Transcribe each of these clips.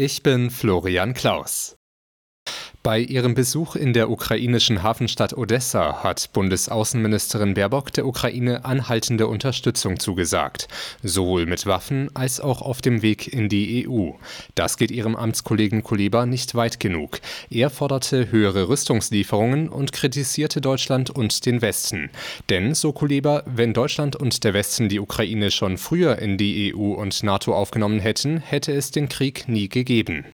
Ich bin Florian Klaus. Bei ihrem Besuch in der ukrainischen Hafenstadt Odessa hat Bundesaußenministerin Baerbock der Ukraine anhaltende Unterstützung zugesagt, sowohl mit Waffen als auch auf dem Weg in die EU. Das geht ihrem Amtskollegen Kuleba nicht weit genug. Er forderte höhere Rüstungslieferungen und kritisierte Deutschland und den Westen. Denn, so Kuleba, wenn Deutschland und der Westen die Ukraine schon früher in die EU und NATO aufgenommen hätten, hätte es den Krieg nie gegeben.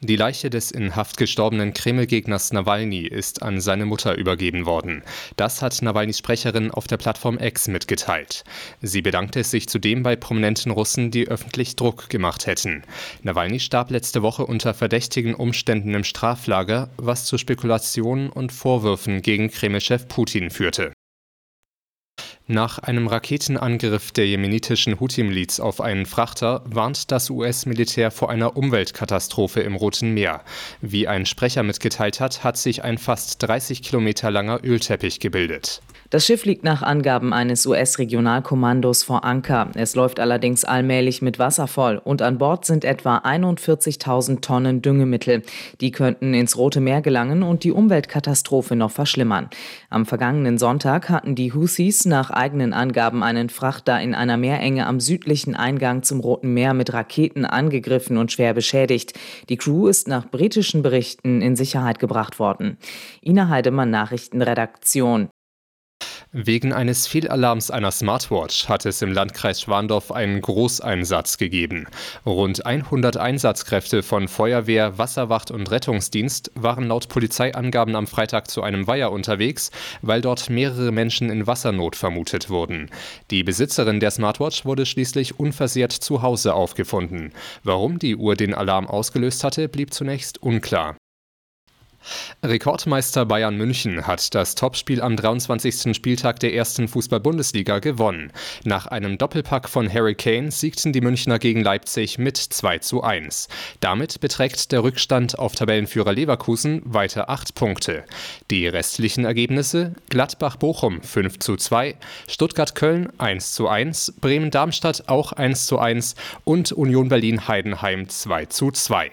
Die Leiche des in Haft gestorbenen Kreml-Gegners Nawalny ist an seine Mutter übergeben worden. Das hat Nawalnys Sprecherin auf der Plattform X mitgeteilt. Sie bedankte sich zudem bei prominenten Russen, die öffentlich Druck gemacht hätten. Nawalny starb letzte Woche unter verdächtigen Umständen im Straflager, was zu Spekulationen und Vorwürfen gegen Kreml-Chef Putin führte. Nach einem Raketenangriff der jemenitischen Houthi-Miliz auf einen Frachter warnt das US-Militär vor einer Umweltkatastrophe im Roten Meer. Wie ein Sprecher mitgeteilt hat, hat sich ein fast 30 Kilometer langer Ölteppich gebildet. Das Schiff liegt nach Angaben eines US-Regionalkommandos vor Anker. Es läuft allerdings allmählich mit Wasser voll und an Bord sind etwa 41.000 Tonnen Düngemittel. Die könnten ins Rote Meer gelangen und die Umweltkatastrophe noch verschlimmern. Am vergangenen Sonntag hatten die Houthis nach eigenen Angaben einen Frachter in einer Meerenge am südlichen Eingang zum Roten Meer mit Raketen angegriffen und schwer beschädigt. Die Crew ist nach britischen Berichten in Sicherheit gebracht worden. Ina Heidemann, Nachrichtenredaktion. Wegen eines Fehlalarms einer Smartwatch hat es im Landkreis Schwandorf einen Großeinsatz gegeben. Rund 100 Einsatzkräfte von Feuerwehr, Wasserwacht und Rettungsdienst waren laut Polizeiangaben am Freitag zu einem Weiher unterwegs, weil dort mehrere Menschen in Wassernot vermutet wurden. Die Besitzerin der Smartwatch wurde schließlich unversehrt zu Hause aufgefunden. Warum die Uhr den Alarm ausgelöst hatte, blieb zunächst unklar. Rekordmeister Bayern München hat das Topspiel am 23. Spieltag der ersten Fußball-Bundesliga gewonnen. Nach einem Doppelpack von Harry Kane siegten die Münchner gegen Leipzig mit 2 zu 1. Damit beträgt der Rückstand auf Tabellenführer Leverkusen weiter 8 Punkte. Die restlichen Ergebnisse Gladbach-Bochum 5 zu 2, Stuttgart-Köln 1 zu 1, Bremen-Darmstadt auch 1 zu 1 und Union Berlin-Heidenheim 2 zu 2.